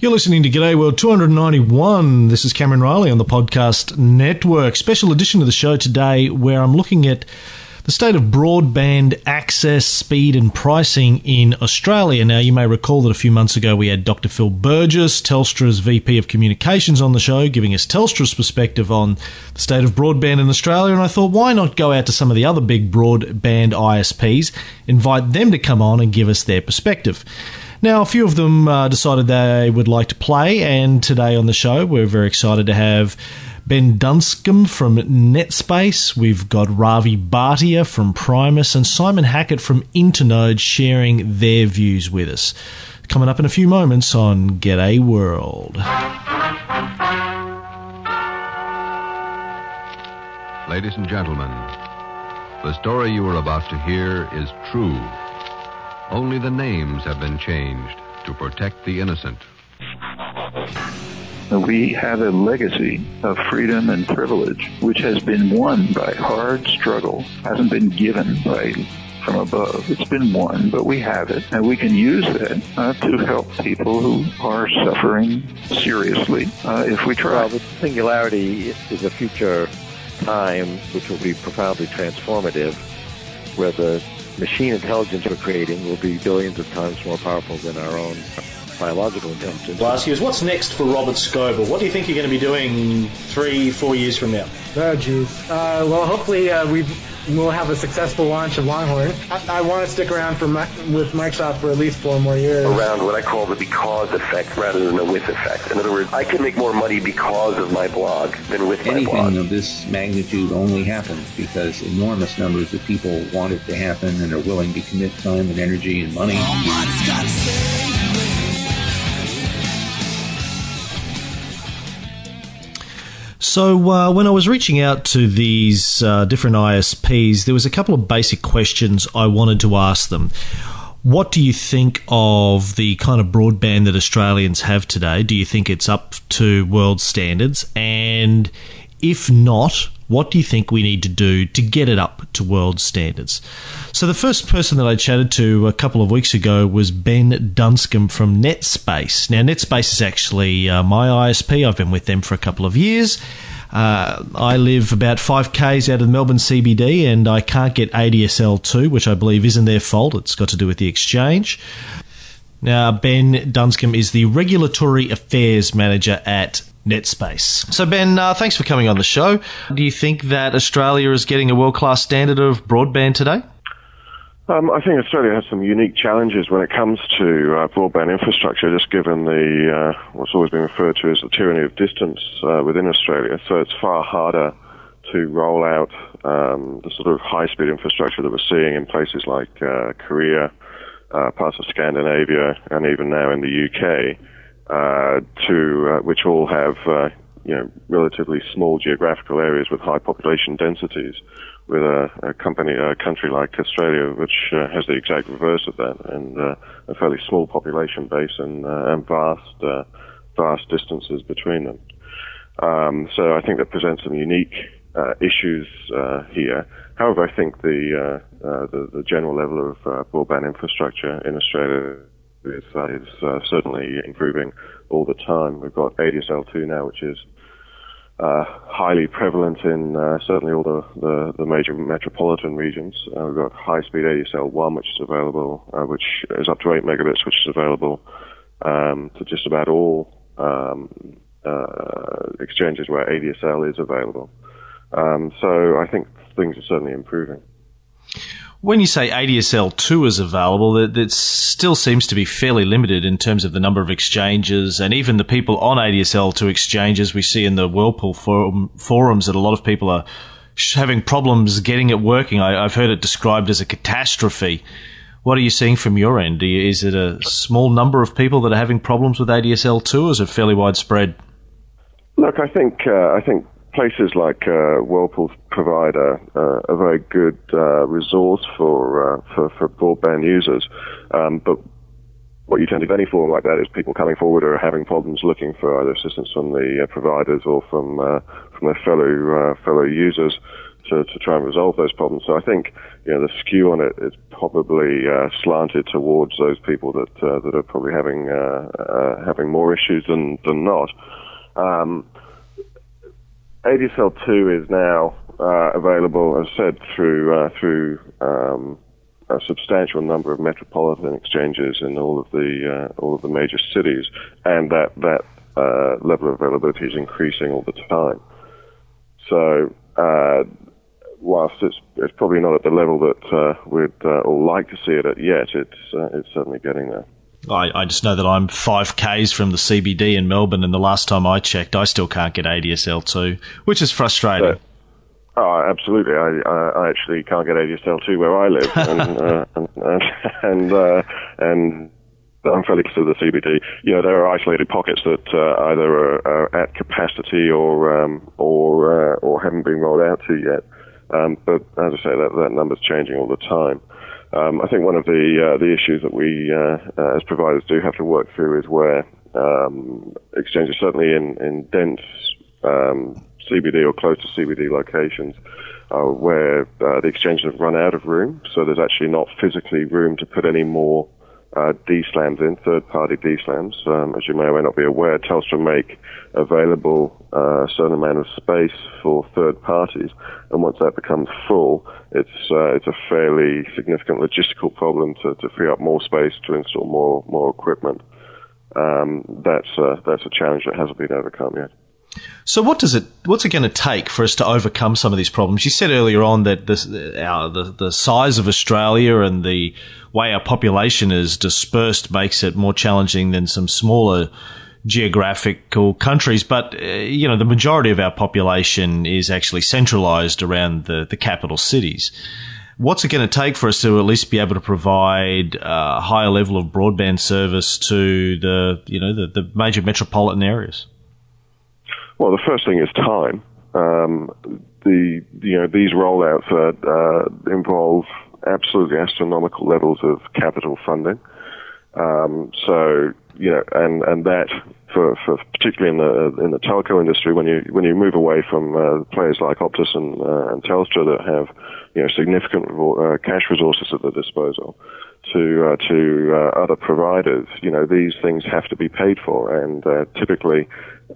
You're listening to G'day World 291. This is Cameron Reilly on the Podcast Network. Special edition of the show today where I'm looking at the state of broadband access, speed, and pricing in Australia. Now, you may recall that a few months ago we had Dr. Phil Burgess, Telstra's VP of Communications, on the show, giving us Telstra's perspective on the state of broadband in Australia. And I thought, why not go out to some of the other big broadband ISPs, invite them to come on and give us their perspective. Now, a few of them uh, decided they would like to play, and today on the show, we're very excited to have Ben Dunscombe from NetSpace. We've got Ravi Bhatia from Primus and Simon Hackett from Internode sharing their views with us. Coming up in a few moments on G'day World. Ladies and gentlemen, the story you are about to hear is true. Only the names have been changed to protect the innocent. We have a legacy of freedom and privilege, which has been won by hard struggle, hasn't been given by from above. It's been won, but we have it, and we can use that uh, to help people who are suffering seriously uh, if we try. Well, the singularity is a future time which will be profoundly transformative, where the machine intelligence we're creating will be billions of times more powerful than our own biological intelligence. Well, ask you is what's next for Robert Scoble? What do you think you're going to be doing three, four years from now? Oh, jeez. Uh, well, hopefully uh, we will have a successful launch of Longhorn. I, I want to stick around for my, with Microsoft for at least four more years. Around what I call the because effect rather than the with effect. In other words, I can make more money because of my blog than with Anything my blog. Anything of this magnitude only happens because enormous numbers of people want it to happen and are willing to commit time and energy and money. So, uh, when I was reaching out to these uh, different ISPs, there was a couple of basic questions I wanted to ask them. What do you think of the kind of broadband that Australians have today? Do you think it's up to world standards? And if not, what do you think we need to do to get it up to world standards? So, the first person that I chatted to a couple of weeks ago was Ben Dunscombe from NetSpace. Now, NetSpace is actually uh, my ISP. I've been with them for a couple of years. Uh, I live about 5 k's out of Melbourne CBD and I can't get ADSL2, which I believe isn't their fault. It's got to do with the exchange. Now, Ben Dunscombe is the Regulatory Affairs Manager at NetSpace. So, Ben, uh, thanks for coming on the show. Do you think that Australia is getting a world class standard of broadband today? Um, I think Australia has some unique challenges when it comes to uh, broadband infrastructure, just given the uh, what's always been referred to as the tyranny of distance uh, within Australia. So it's far harder to roll out um, the sort of high-speed infrastructure that we're seeing in places like uh, Korea, uh, parts of Scandinavia, and even now in the UK, uh, to which all have you know relatively small geographical areas with high population densities with a, a company, a country like Australia, which uh, has the exact reverse of that, and uh, a fairly small population base and, uh, and vast, uh, vast distances between them. Um, so I think that presents some unique uh, issues uh, here. However, I think the, the, the general level of broadband infrastructure in Australia is, is certainly improving all the time. We've got ADSL2 now, which is uh, highly prevalent in uh, certainly all the, the, the, major metropolitan regions. Uh, we've got high-speed ADSL1, which is available, uh, which is up to 8 megabits, which is available um, to just about all um, uh, exchanges where ADSL is available. Um, so I think things are certainly improving. When you say ADSL 2 is available, that, it, still seems to be fairly limited in terms of the number of exchanges and even the people on ADSL 2 exchanges we see in the Whirlpool forum, forums that a lot of people are having problems getting it working. I, have heard it described as a catastrophe. What are you seeing from your end? You, is it a small number of people that are having problems with ADSL 2 or is it fairly widespread? Look, I think uh, I think places like uh, Whirlpool provide a, a, very good uh, resource for, uh, for, for broadband users. Um, but what you tend to get any forum like that is people coming forward or having problems looking for either assistance from the uh, providers or from uh, from their fellow uh, fellow users to, to try and resolve those problems. So I think you know the skew on it is probably uh, slanted towards those people that that are probably having having more issues than than not. Um, ADSL two is now uh, available, as said, through uh, through um, a substantial number of metropolitan exchanges in all of the all of the major cities, and that that level of availability is increasing all the time. So uh, whilst it's, it's probably not at the level that uh, we'd uh, all like to see it at yet, it's uh, it's certainly getting there. I, I, just know that I'm five k's from the CBD in Melbourne, and the last time I checked, I still can't get ADSL two, which is frustrating. oh, absolutely! I, I, actually can't get ADSL two where I live, and uh, and and, and, uh, and I'm fairly close to the CBD. You know, there are isolated pockets that uh, either are, are, at capacity or um, or uh, or haven't been rolled out to yet. Um, but as I say, that, that number's changing all the time. Um, I think one of the uh, the issues that we uh, uh, as providers do have to work through is where um, exchanges, certainly in in dense um, CBD or close to CBD locations, where uh, the exchanges have run out of room, so there's actually not physically room to put any more uh, DSLAMs in, third-party DSLAMs. Um, as you may or may not be aware, Telstra make available uh, a certain amount of space for third parties, and once that becomes full, it's uh, it's a fairly significant logistical problem to, to free up more space to install more more equipment. Um, that's uh, that's a challenge that hasn't been overcome yet. So what does it? What's it going to take for us to overcome some of these problems? You said earlier on that this, our, the the size of Australia and the way our population is dispersed makes it more challenging than some smaller geographical countries. But uh, you know, the majority of our population is actually centralised around the the capital cities. What's it going to take for us to at least be able to provide a higher level of broadband service to the you know the, the major metropolitan areas? Well, the first thing is time. Um, the you know these rollouts uh, involve absolutely astronomical levels of capital funding. Um, so you know, and and that for, for particularly in the in the telco industry, when you when you move away from uh, players like Optus and, uh, and Telstra that have you know significant uh, cash resources at their disposal, to uh, to uh, other providers, you know these things have to be paid for, and uh, typically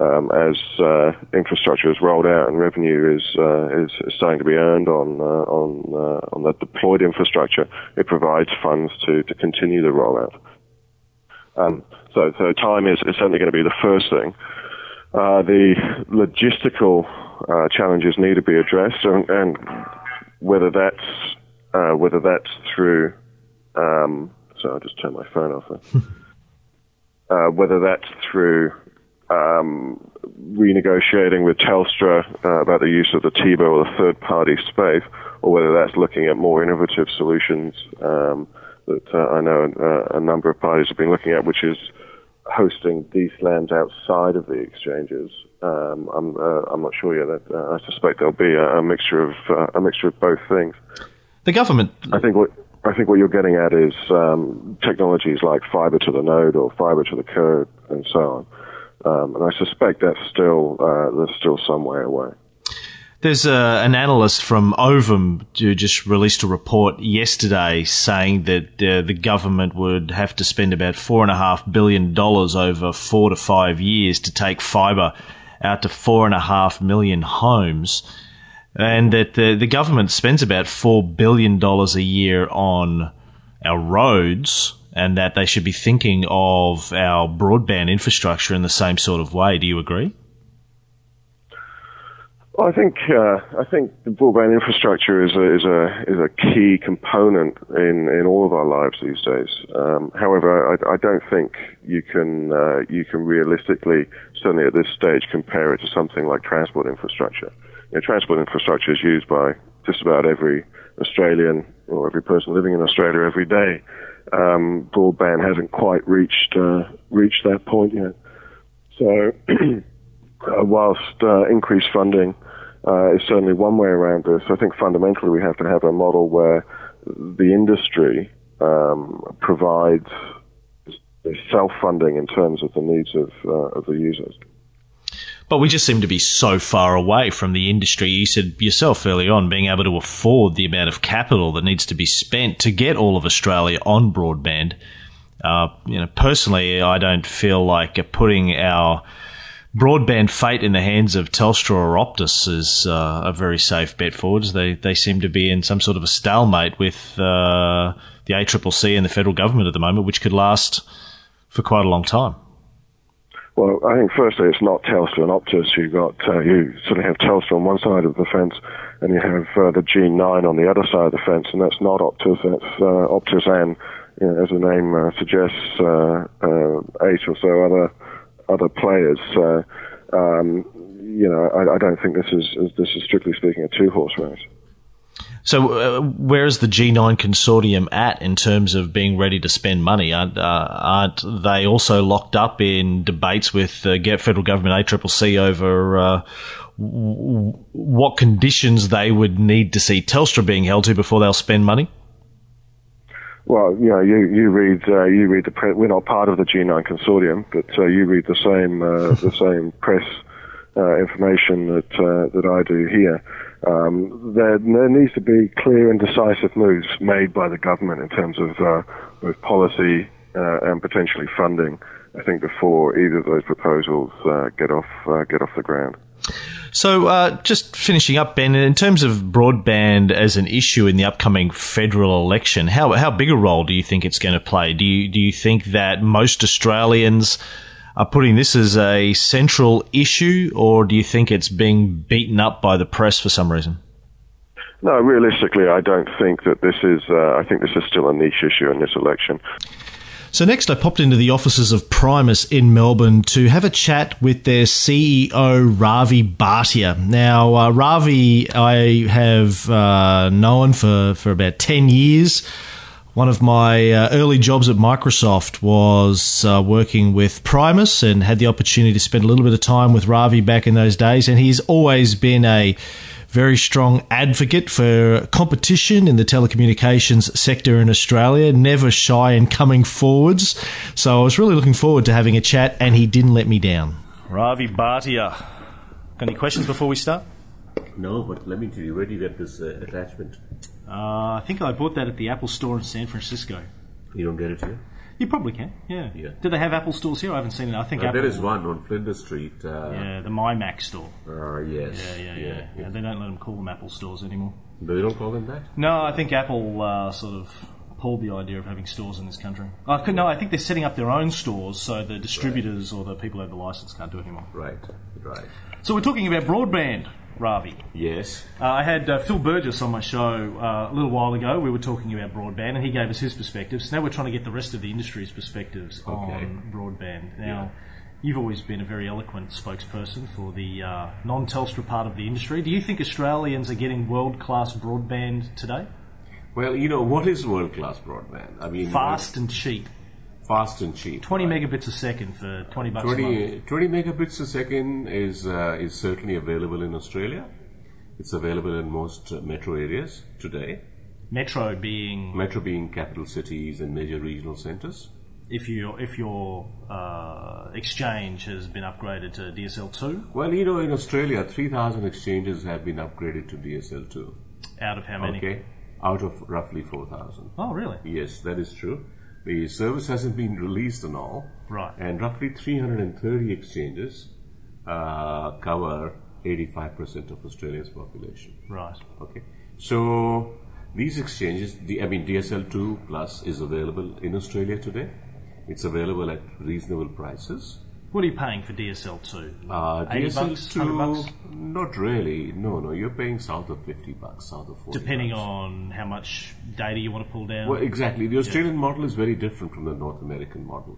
um, as uh, infrastructure is rolled out and revenue is, uh, is, starting to be earned on uh, on on the deployed infrastructure, it provides funds to to continue the rollout. Um, so so time is, is certainly going to be the first thing. Uh, the logistical challenges need to be addressed, and, and whether that's whether that's through um, so I'll just turn my phone off. whether that's through um, renegotiating with Telstra uh, about the use of the TEBA or the third-party space, or whether that's looking at more innovative solutions um, that uh, I know uh, a number of parties have been looking at, which is hosting these lands outside of the exchanges. Um, I'm uh, I'm not sure yet. That, uh, I suspect there'll be a, a mixture of uh, a mixture of both things. The government, I think what. I think what you're getting at is um, technologies like fiber to the node or fiber to the curb and so on um, and I suspect that's still uh, that's still some way away. There's uh, an analyst from Ovum who just released a report yesterday saying that uh, the government would have to spend about four and a half billion dollars over four to five years to take fibre out to four and a half million homes, and that the, the government spends about four billion dollars a year on our roads and that they should be thinking of our broadband infrastructure in the same sort of way. Do you agree? Well, I think uh, I think the broadband infrastructure is a is a is a key component in, in all of our lives these days. Um, however, I, I, don't think you can uh, you can realistically, certainly at this stage, compare it to something like transport infrastructure. Know, transport infrastructure is used by just about every Australian or every person living in Australia every day um, broadband hasn't quite reached uh, reached that point yet. So, uh, whilst uh, increased funding uh, is certainly one way around this, I think fundamentally we have to have a model where the industry um, provides self-funding in terms of the needs of uh, of the users. But we just seem to be so far away from the industry. You said yourself early on being able to afford the amount of capital that needs to be spent to get all of Australia on broadband. Uh, you know, personally, I don't feel like putting our broadband fate in the hands of Telstra or Optus is uh, a very safe bet forwards. They they seem to be in some sort of a stalemate with uh, the ACCC and the federal government at the moment, which could last for quite a long time. Well, I think firstly it's not Telstra and Optus. You've got uh, you sort of have Telstra on one side of the fence, and you have uh, the G9 on the other side of the fence, and that's not Optus. That's uh, Optus and, you know, as the name uh, suggests, uh, uh, eight or so other other players. Um, you know, I, I don't think this is this is strictly speaking a two horse race. So, uh, where is the G9 consortium at in terms of being ready to spend money? Aren't, uh, aren't they also locked up in debates with the federal government, ACCC, over uh, w- what conditions they would need to see Telstra being held to before they'll spend money? Well, you know, you you read uh, you read the press. we're not part of the G9 consortium, but uh, you read the same uh, the same press uh, information that uh, that I do here. Um, there, there needs to be clear and decisive moves made by the government in terms of uh, both policy and potentially funding. I think before either of those proposals get off get off the ground. So, uh, just finishing up, Ben, in terms of broadband as an issue in the upcoming federal election, how how big a role do you think it's going to play? Do you do you think that most Australians are putting this as a central issue, or do you think it's being beaten up by the press for some reason? No, realistically, I don't think that this is. Uh, I think this is still a niche issue in this election. So next, I popped into the offices of Primus in Melbourne to have a chat with their CEO Ravi Bhatia. Now, uh, Ravi, I have uh, known for for about ten years. One of my uh, early jobs at Microsoft was uh, working with Primus and had the opportunity to spend a little bit of time with Ravi back in those days. And he's always been a very strong advocate for competition in the telecommunications sector in Australia, never shy in coming forwards. So I was really looking forward to having a chat, and he didn't let me down. Ravi Bhatia. Got any questions before we start? No, but let me tell you, where do you get this uh, attachment? Uh, I think I bought that at the Apple store in San Francisco. You don't get it here? You probably can, yeah. Yeah. Do they have Apple stores here? I haven't seen it. I think Uh, Apple. there is one on Flinders Street. Uh, Yeah, the MyMac store. uh, yes. Yeah, yeah, yeah. yeah. They don't let them call them Apple stores anymore. They don't call them that? No, I think Apple uh, sort of pulled the idea of having stores in this country. I could, no, I think they're setting up their own stores so the distributors or the people who have the license can't do it anymore. Right, right. So we're talking about broadband, Ravi. Yes. Uh, I had uh, Phil Burgess on my show uh, a little while ago. We were talking about broadband, and he gave us his perspectives. Now we're trying to get the rest of the industry's perspectives Okay. on broadband. Now, you've always been a very eloquent spokesperson for the uh, non-Telstra part of the industry. Do you think Australians are getting world-class broadband today? Well, you know, what is world class broadband? I mean, Fast and cheap. Fast and cheap. 20 right? megabits a second for 20 bucks a month. 20, 20 megabits a second is uh, is certainly available in Australia. It's available in most uh, metro areas today. Metro being Metro being capital cities and major regional centres. if your if your uh, exchange has been upgraded to DSL two Well, you know, in Australia, 3,000 exchanges have been upgraded to DSL2. out of how many? Okay, out of roughly 4,000. Oh, really? Yes, that is true. The service hasn't been released and all. Right. And roughly 330 exchanges uh, cover 85% of Australia's population. Right. Okay. So these exchanges, the, I mean, DSL2 Plus is available in Australia today. It's available at reasonable prices. What are you paying for DSL two? Uh, 80 bucks, 100 DSL2, bucks? not really. No, no, you're paying south of 50 bucks, south of 40 Depending bucks. on how much data you want to pull down. Well, exactly. The Australian model is very different from the North American model.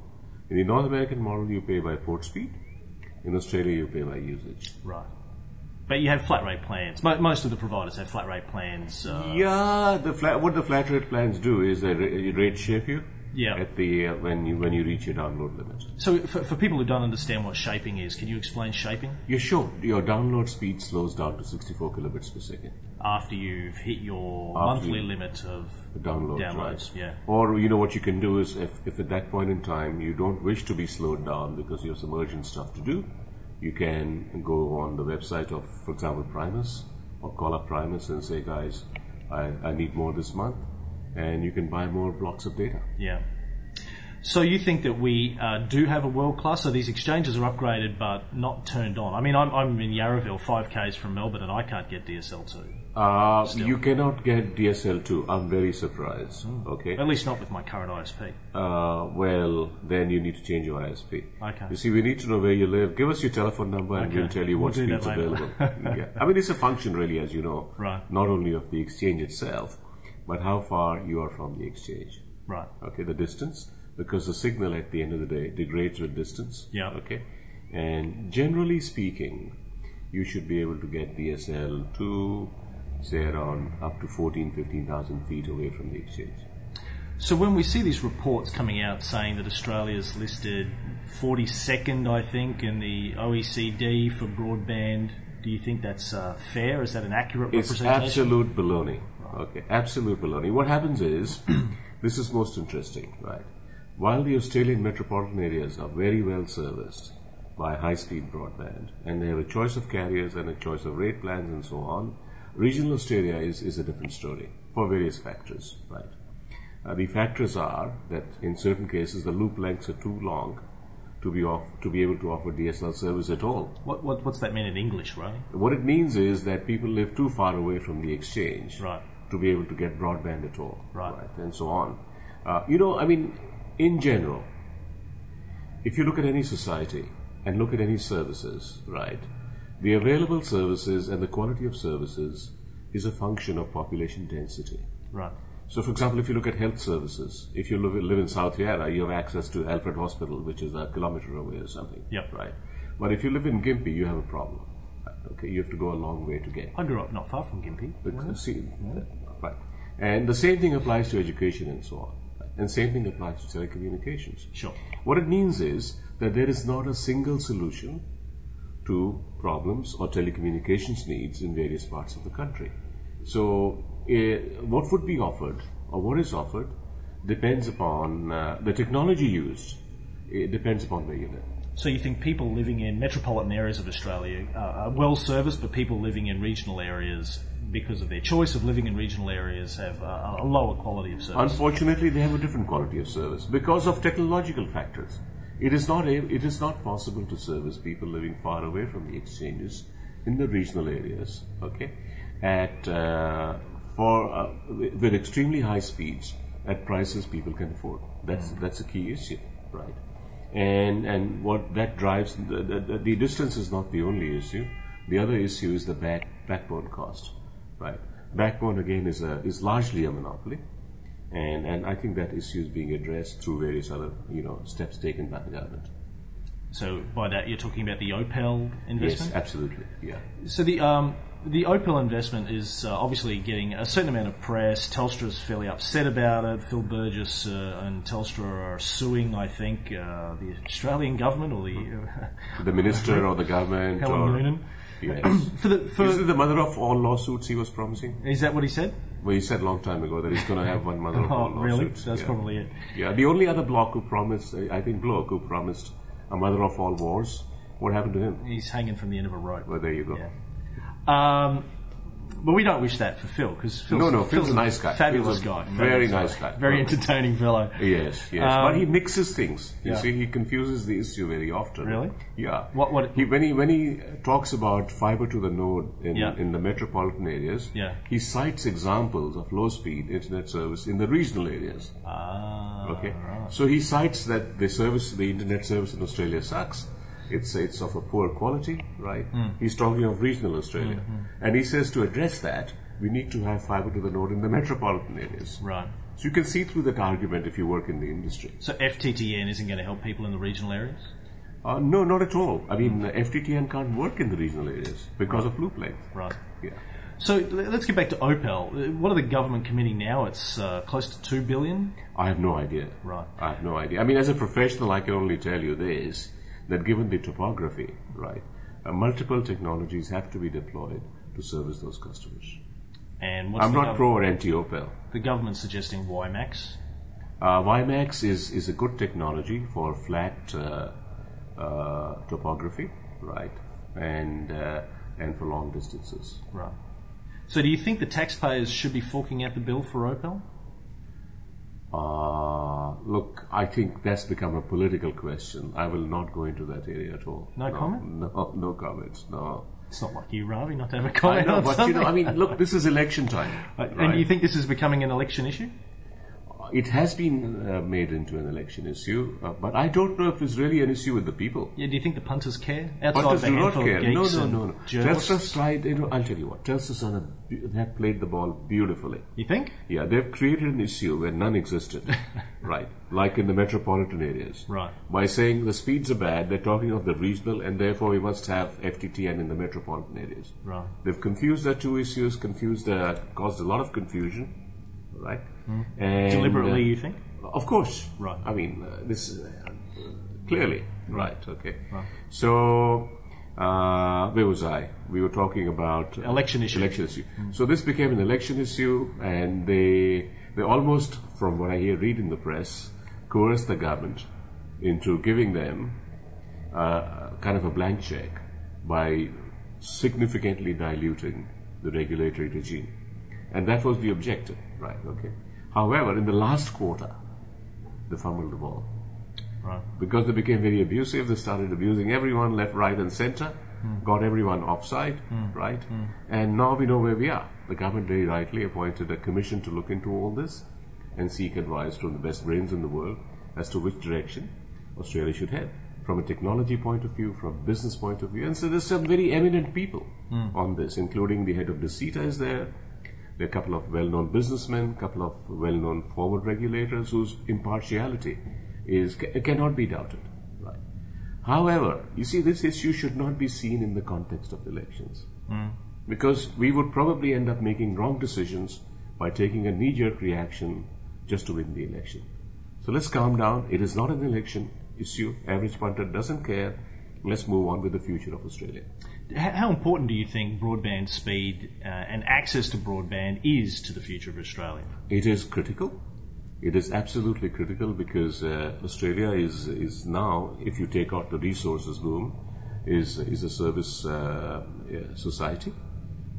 In the North American model, you pay by port speed. In Australia, you pay by usage. right. But you have flat rate plans. Mo- most of the providers have flat rate plans. Uh, Yeah, the flat, what the flat rate plans do is they rate shape you Yeah. at the uh, when you when you reach your download limit. So for, for people who don't understand what shaping is, can you explain shaping? You're sure your download speed slows down to 64 kilobits per second. After you've hit your After monthly you- limit of download downloads, right? yeah. Or you know what you can do is if, if at that point in time you don't wish to be slowed down because you have some urgent stuff to do, you can go on the website of, for example, Primus, or call up Primus and say, guys, I, I need more this month, and you can buy more blocks of data. Yeah. So you think that we uh, do have a world class? So these exchanges are upgraded but not turned on. I mean, I'm, I'm in Yarraville, five k's from Melbourne, and I can't get DSL two. Uh, you cannot get DSL2. I'm very surprised. Okay. At least not with my current ISP. Uh, well, then you need to change your ISP. Okay. You see, we need to know where you live. Give us your telephone number and Okay. we'll tell you what We'll speeds available. yeah. I mean, it's a function really, as you know. Right. Not only of the exchange itself, but how far you are from the exchange. Right. Okay, the distance, because the signal at the end of the day degrades with distance. Yeah. Okay. And generally speaking, you should be able to get DSL to say around up to 14, 15,000 feet away from the exchange. So when we see these reports coming out saying that Australia's listed 42nd, I think, in the OECD for broadband, do you think that's uh, fair? Is that an accurate It's representation? It's absolute baloney. Okay, absolute baloney. What happens is, this is most interesting, right? While the Australian metropolitan areas are very well serviced by high-speed broadband, and they have a choice of carriers and a choice of rate plans and so on, regional Australia is, is a different story for various factors, right? Uh, the factors are that in certain cases the loop lengths are too long to be off, to be able to offer DSL service at all. What, what, what's that mean in English, right? What it means is that people live too far away from the exchange Right. To be able to get broadband at all, Right. and so on. Uh, you know, I mean, in general, if you look at any society and look at any services, right, the available services and the quality of services is a function of population density. Right. So, for example, if you look at health services, if you live, live in South Yarra, you have access to Alfred Hospital, which is a kilometer away or something. Yep. Right. But if you live in Gympie, you have a problem. Okay, you have to go a long way to get. I grew up not far from Gympie. Because, see, that- right. And the same thing applies to education and so on. Right? And same thing applies to telecommunications. Sure. What it means is that there is not a single solution to problems or telecommunications needs in various parts of the country. So, eh, what would be offered or what is offered depends upon uh, the technology used. It depends upon where you live. So you think people living in metropolitan areas of Australia are well serviced, but people living in regional areas, because of their choice of living in regional areas, have a lower quality of service? Unfortunately, they have a different quality of service because of technological factors. It is not a, it is not possible to service people living far away from the exchanges in the regional areas. Okay, at uh, for uh, with with extremely high speeds at prices people can afford. That's that's a key issue, right? And and what that drives the, the, the distance is not the only issue. The other issue is the back backbone cost, right? Backbone again is a is largely a monopoly and and I think that issue is being addressed through various other you know steps taken by the government. So by that you're talking about the Opel investment. Yes, absolutely. Yeah. So the um, the Opel investment is uh, obviously getting a certain amount of press. Telstra is fairly upset about it. Phil Burgess uh, and Telstra are suing, I think, uh, the Australian government or the uh, The minister or the government Helen or Coonan. yes. For the, for, is it the mother of all lawsuits he was promising? is that what he said? Well, he said a long time ago that he's going to have one mother of all Oh, really? lawsuits. That's yeah. probably it. Yeah, the only other block who promised, I think bloke who promised a mother of all wars. What happened to him? He's hanging from the end of a rope. Well, there you go. Yeah. Um, but we don't wish that for Phil because Phil's, No, no, Phil's a nice guy. fabulous Phil's guy, very fabulous nice guy. very entertaining fellow. Yes, yes. Um, but he mixes things. You yeah. see, he confuses the issue very often. Really? Yeah. What- what- He, when he when he talks about fiber to the node in, Yeah. in the metropolitan areas, Yeah. he cites examples of low speed internet service in the regional areas. Ah, Okay. So he cites that the service, the internet service in Australia sucks. It's it's of a poor quality, right? Hmm. He's talking of regional Australia, Mm-hmm. and he says to address that, we need to have fiber to the node in the metropolitan areas. right. So you can see through that argument if you work in the industry. So FTTN isn't going to help people in the regional areas. Uh, no, not at all. I mean, uh, FTTN can't work in the regional areas because of loop length. Right. Yeah. So let's get back to Opel. What are the government committing now? It's uh, close to two billion. I have no idea. Right. I have no idea. I mean, as a professional, I can only tell you this: that given the topography, right, uh, multiple technologies have to be deployed to service those customers. And what's I'm not gov- pro or anti Opel. The government suggesting WiMAX. Uh, WiMAX is, is a good technology for flat uh, uh, topography, right, and uh, and for long distances. Right. So, do you think the taxpayers should be forking out the bill for Opel? Uh, look, I think that's become a political question. I will not go into that area at all. No comment? No, no comments. No. It's not like you, Ravi, not to have a comment know, on but you know, I mean, look, this is election time. Uh, And you think this is becoming an election issue? It has been uh, made into an election issue, uh, but I don't know if it's really an issue with the people. Yeah, do you think the punters care? Outside Punters do not care. No, no, no, no. Telstra tried. You know, I'll tell you what. Telstra's on a. They have played the ball beautifully. You think? Yeah, they've created an issue where none existed. right, like in the metropolitan areas. Right. By saying the speeds are bad, they're talking of the regional, and therefore we must have FTTN in the metropolitan areas. Right. They've confused the two issues, confused, uh, caused a lot of confusion. Right. And, Deliberately, uh, you think? of course. Right. I mean, uh, this is uh, clearly right. Okay. Right. So, uh, where was I? We were talking about uh, Election issue. Election issue. So this became an election issue, and they they almost, from what I hear, read in the press, coerced the government into giving them uh, kind of a blank check by significantly diluting the regulatory regime, and that was the objective, right? Okay. However, in the last quarter, they fumbled the ball Right. because they became very abusive. They started abusing everyone, left, right, and center, hmm. got everyone offside, hmm. right? Hmm. And now we know where we are. The government very rightly appointed a commission to look into all this and seek advice from the best brains in the world as to which direction Australia should head. From a technology point of view, from a business point of view. And so there's some very eminent people on this, including the head of the CETA is there. There are a couple of well-known businessmen, a couple of well-known forward regulators whose impartiality is ca- cannot be doubted. Right. However, you see, this issue should not be seen in the context of elections, hmm. because we would probably end up making wrong decisions by taking a knee-jerk reaction just to win the election. So let's calm down. It is not an election issue. Average punter doesn't care. Let's move on with the future of Australia. How important do you think broadband speed uh, and access to broadband is to the future of Australia? It is critical. It is absolutely critical because uh, Australia is is now, if you take out the resources boom, is is a service uh, society.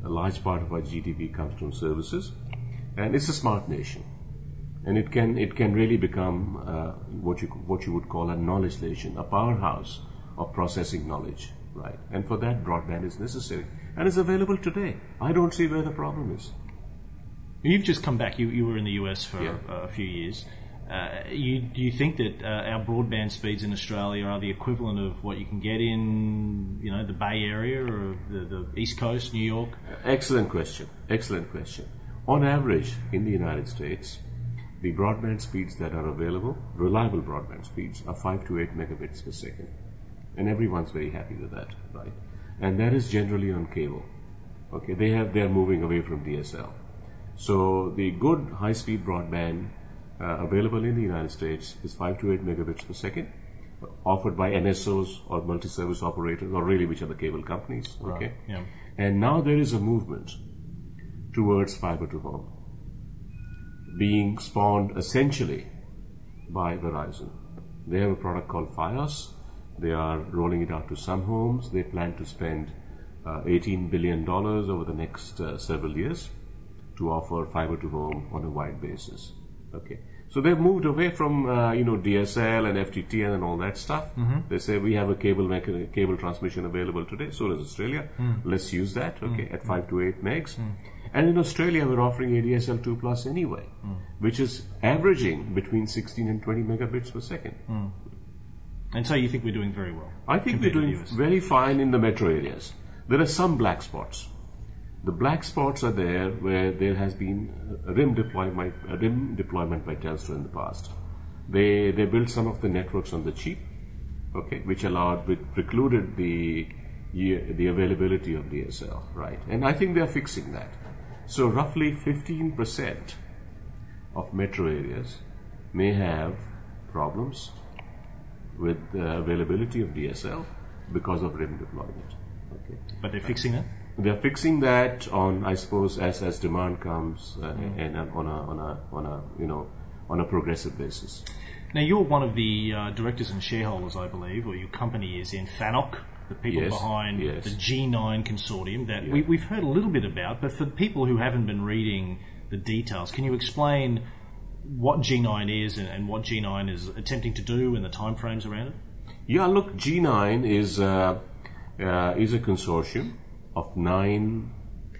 A large part of our GDP comes from services, and it's a smart nation, and it can it can really become uh, what you what you would call a knowledge nation, a powerhouse of processing knowledge, right? And for that, broadband is necessary, and is available today. I don't see where the problem is. You've just come back. You, you were in the US for Yeah. uh, a few years. Uh, you, do you think that uh, our broadband speeds in Australia are the equivalent of what you can get in, you know, the Bay Area or the, the East Coast, New York? Excellent question. Excellent question. On average, in the United States, the broadband speeds that are available, reliable broadband speeds, are 5 to 8 megabits per second. And everyone's very happy with that, right? And that is generally on cable. Okay, they have they're moving away from DSL. So the good high-speed broadband uh, available in the United States is 5 to 8 megabits per second, offered by MSOs or multi-service operators, or really which are the cable companies. Okay, yeah. and now there is a movement towards fiber to home, being spawned essentially by Verizon. They have a product called Fios. They are rolling it out to some homes. They plan to spend uh, $18 billion over the next uh, several years to offer fiber to home on a wide basis. Okay. So they've moved away from uh, you know DSL and FTTN and all that stuff. They say we have a cable mecha- cable transmission available today. So does Australia. Let's use that. Okay, at five to eight megs. And in Australia, we're offering ADSL two plus anyway, which is averaging between 16 and 20 megabits per second. And so you think we're doing very well? I think we're doing very fine in the metro areas. There are some black spots. The black spots are there where there has been a RIM deployment, RIM deployment by Telstra in the past. They they built some of the networks on the cheap, okay, which allowed, which precluded the the availability of DSL, right? And I think they are fixing that. So roughly 15% of metro areas may have problems with the availability of DSL because of RIM deployment. Okay. But they're fixing it? They're fixing that on, I suppose, as as demand comes uh, and uh, on a on a on a you know on a progressive basis. Now, you're one of the uh, directors and shareholders, I believe, or your company is in FANOC, the people Yes, behind yes. the G9 consortium that we, we've heard a little bit about, but for people who haven't been reading the details, can you explain what G9 is and, and what G9 is attempting to do and the timeframes around it? Yeah, look, G9 is uh, uh, is a consortium of nine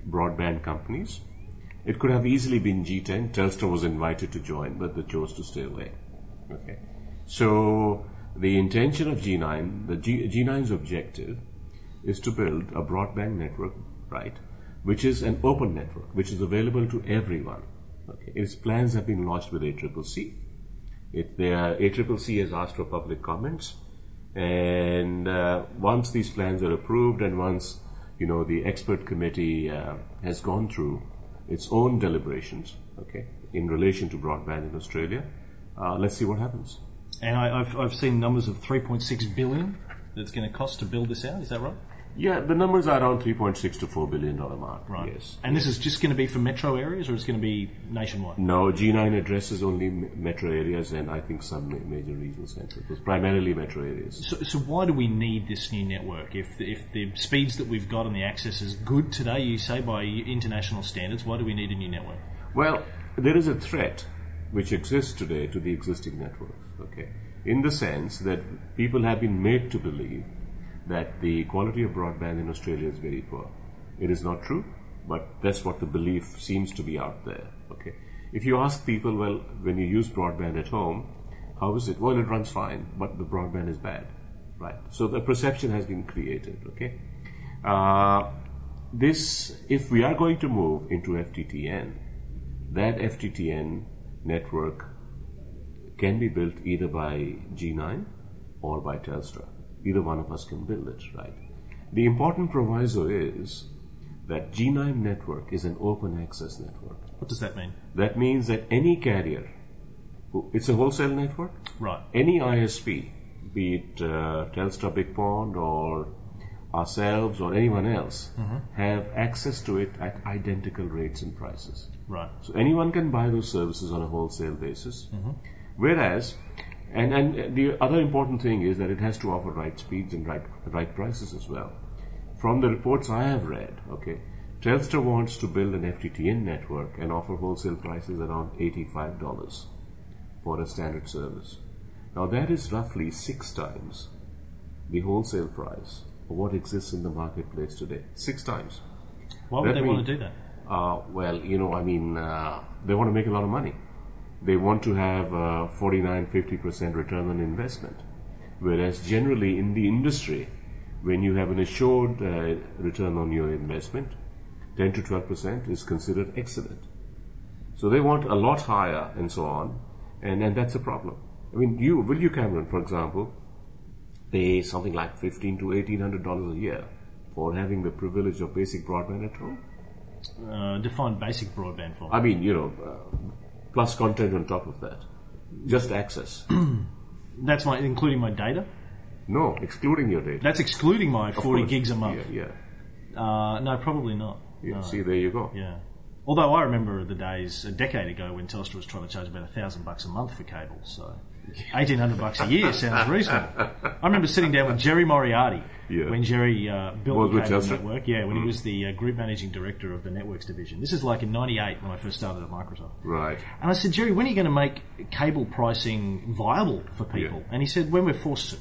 broadband companies. It could have easily been G10. Telstra was invited to join, but they chose to stay away. Okay, so the intention of G9, the G, G9's objective, is to build a broadband network, right, which is an open network, which is available to everyone. Okay, its plans have been launched with ACCC. It, their ACCC has asked for public comments, and uh, once these plans are approved, and once you know the expert committee uh, has gone through its own deliberations, okay, in relation to broadband in Australia, uh, let's see what happens. And I, I've, I've seen numbers of 3.6 billion that it's going to cost to build this out. Is that right? Yeah, the numbers are around 3.6 to 4 billion dollar mark. Right. Yes. And this is just going to be for metro areas, or it's going to be nationwide? No, G9 addresses only metro areas and I think some major regional centres, but primarily metro areas. So, so why do we need this new network? If the, if the speeds that we've got and the access is good today, you say by international standards, why do we need a new network? Well, there is a threat which exists today to the existing networks, okay? In the sense that people have been made to believe that the quality of broadband in Australia is very poor. It is not true, but that's what the belief seems to be out there, okay? If you ask people, well, when you use broadband at home, how is it? Well, it runs fine, but the broadband is bad, right? So the perception has been created, okay? Uh, this, if we are going to move into FTTN, that FTTN network can be built either by G9 or by Telstra. Either one of us can build it, right? The important proviso is that G9 network is an open access network. What does that mean? That means that any carrier, it's a wholesale network, Right. any ISP, be it uh, Telstra Big Pond or ourselves or anyone else, have access to it at identical rates and prices. Right. So anyone can buy those services on a wholesale basis. Whereas, and, and the other important thing is that it has to offer right speeds and right, right prices as well. From the reports I have read, okay, Telstra wants to build an FTTN network and offer wholesale prices around $85 for a standard service. Now that is roughly six times the wholesale price of what exists in the marketplace today. Six times. Why would That they want to do that? Uh, well, you know, I mean, uh, they want to make a lot of money. They want to have uh, 49 50% return on investment. Whereas generally in the industry, when you have an assured uh, return on your investment, 10 to 12% is considered excellent. So they want a lot higher and so on, and, and that's a problem. I mean, you, will you, Cameron, for example, pay something like 15 to $1,800 a year for having the privilege of basic broadband at home? Uh, define basic broadband for. me. I mean, you know, uh, plus content on top of that. Just access. That's my including my data. no, excluding your data. That's excluding my Of 40 course. gigs a month. Yeah, yeah. Uh, no, probably not. yeah. No. See, there you go. Yeah. Although I remember the days a decade ago when Telstra was trying to charge about a thousand bucks a month for cable, so eighteen hundred bucks a year sounds reasonable. I remember sitting down with Jerry Moriarty Yeah. when Jerry uh, built Was the cable network. Yeah, when Mm. he was the uh, group managing director of the networks division. This is like in '98 when I first started at Microsoft. Right. And I said, Jerry, when are you going to make cable pricing viable for people? And he said, when we're forced to.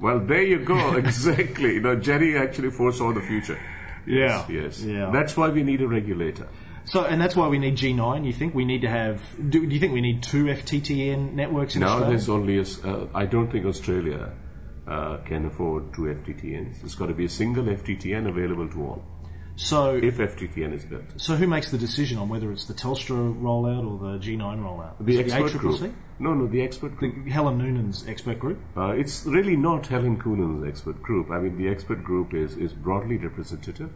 Well, there you go. exactly. You know, Jerry actually foresaw the future. Yeah. Yes. yes. Yeah. That's why we need a regulator. So, and that's why we need G9. You think we need to have? Do, do you think we need two FTTN networks in Now Australia? there's only a uh, I don't think Australia uh, can afford two FTTNs. It's got to be a single FTTN available to all. So, if FTTN is built. So, who makes the decision on whether it's the Telstra rollout or the G9 rollout? The Is expert ACCC? group. No, no, the expert group. The Helen Coonan's expert group. Uh, it's really not Helen Coonan's expert group. I mean, the expert group is, is broadly representative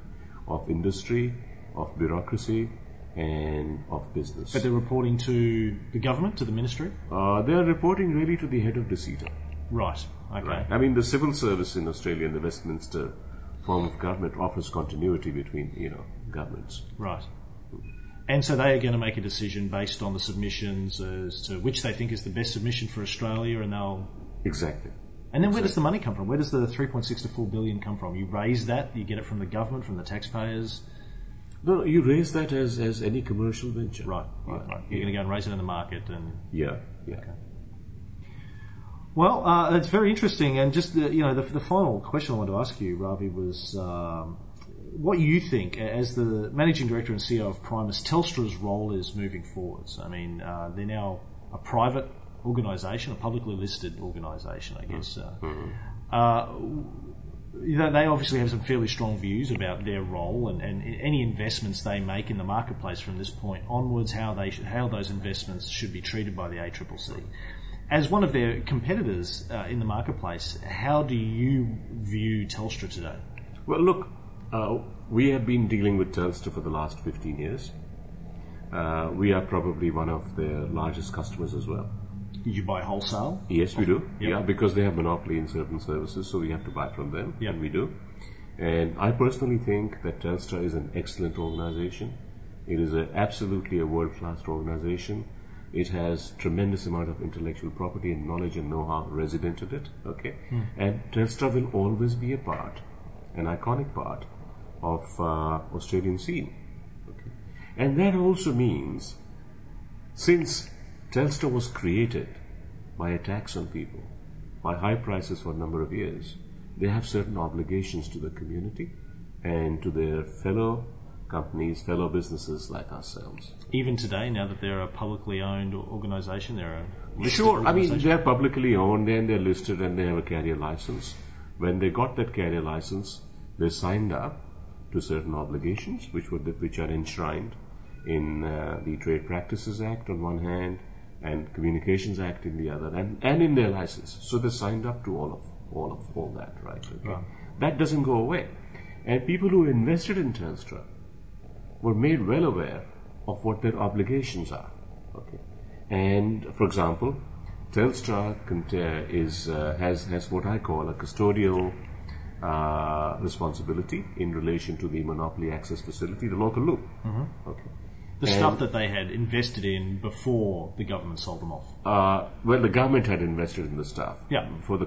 of industry, of bureaucracy, and of business. But they're reporting to the government, to the ministry. Uh, they are reporting really to the head of the DCITA. Right. Okay. I mean, the civil service in Australia and the Westminster form of government offers continuity between, you know, governments. Right. And so they are going to make a decision based on the submissions as to which they think is the best submission for Australia, and they'll. Exactly. And then where does the money come from? Where does the 3.6 to 4 billion come from? You raise that, you get it from the government, from the taxpayers. No, no, you raise that as, as any commercial venture. Right, right, right. You're going to go and raise it in the market and. Yeah, yeah. Well, uh, it's very interesting, and just the, you know, the, the final question I wanted to ask you, Ravi, was um, what you think as the managing director and CEO of Primus, Telstra's role is moving forwards. I mean, uh, they're now a private organisation, a publicly listed organisation, I guess. Uh, uh, you know, they obviously have some fairly strong views about their role and, and any investments they make in the marketplace from this point onwards, how they should, how those investments should be treated by the ACCC. As one of their competitors uh, in the marketplace, how do you view Telstra today? Well, look, uh, we have been dealing with Telstra for the last 15 years. Uh, we are probably one of their largest customers as well. You buy wholesale? Yes, we do. Yep. Yeah, because they have monopoly in certain services, so we have to buy from them, Yep. and we do. And I personally think that Telstra is an excellent organization. It is a, absolutely a world-class organization. It has tremendous amount of intellectual property and knowledge and know-how resident in it. Okay, and Telstra will always be a part, an iconic part of uh, Australian scene. Okay, and that also means since Telstra was created by a tax on people, by high prices for a number of years, they have certain obligations to the community and to their fellow companies, fellow businesses like ourselves. Even today, now that they're a publicly owned organisation, they're a listed Sure, I mean, they're publicly owned and they're listed and they have a carrier license. When they got that carrier license, they signed up to certain obligations, which were which are enshrined in uh, the Trade Practices Act on one hand and Communications Act in the other, and, and in their license. So they signed up to all of all of all that, right? Okay. That doesn't go away, and people who invested in Telstra were made well aware of what their obligations are. Okay, and for example, Telstra is uh, has has what I call a custodial uh, responsibility in relation to the monopoly access facility, the local loop. Okay. The and- stuff that they had invested in before the government sold them off. Uh, well, the government had invested in the stuff Yeah. for the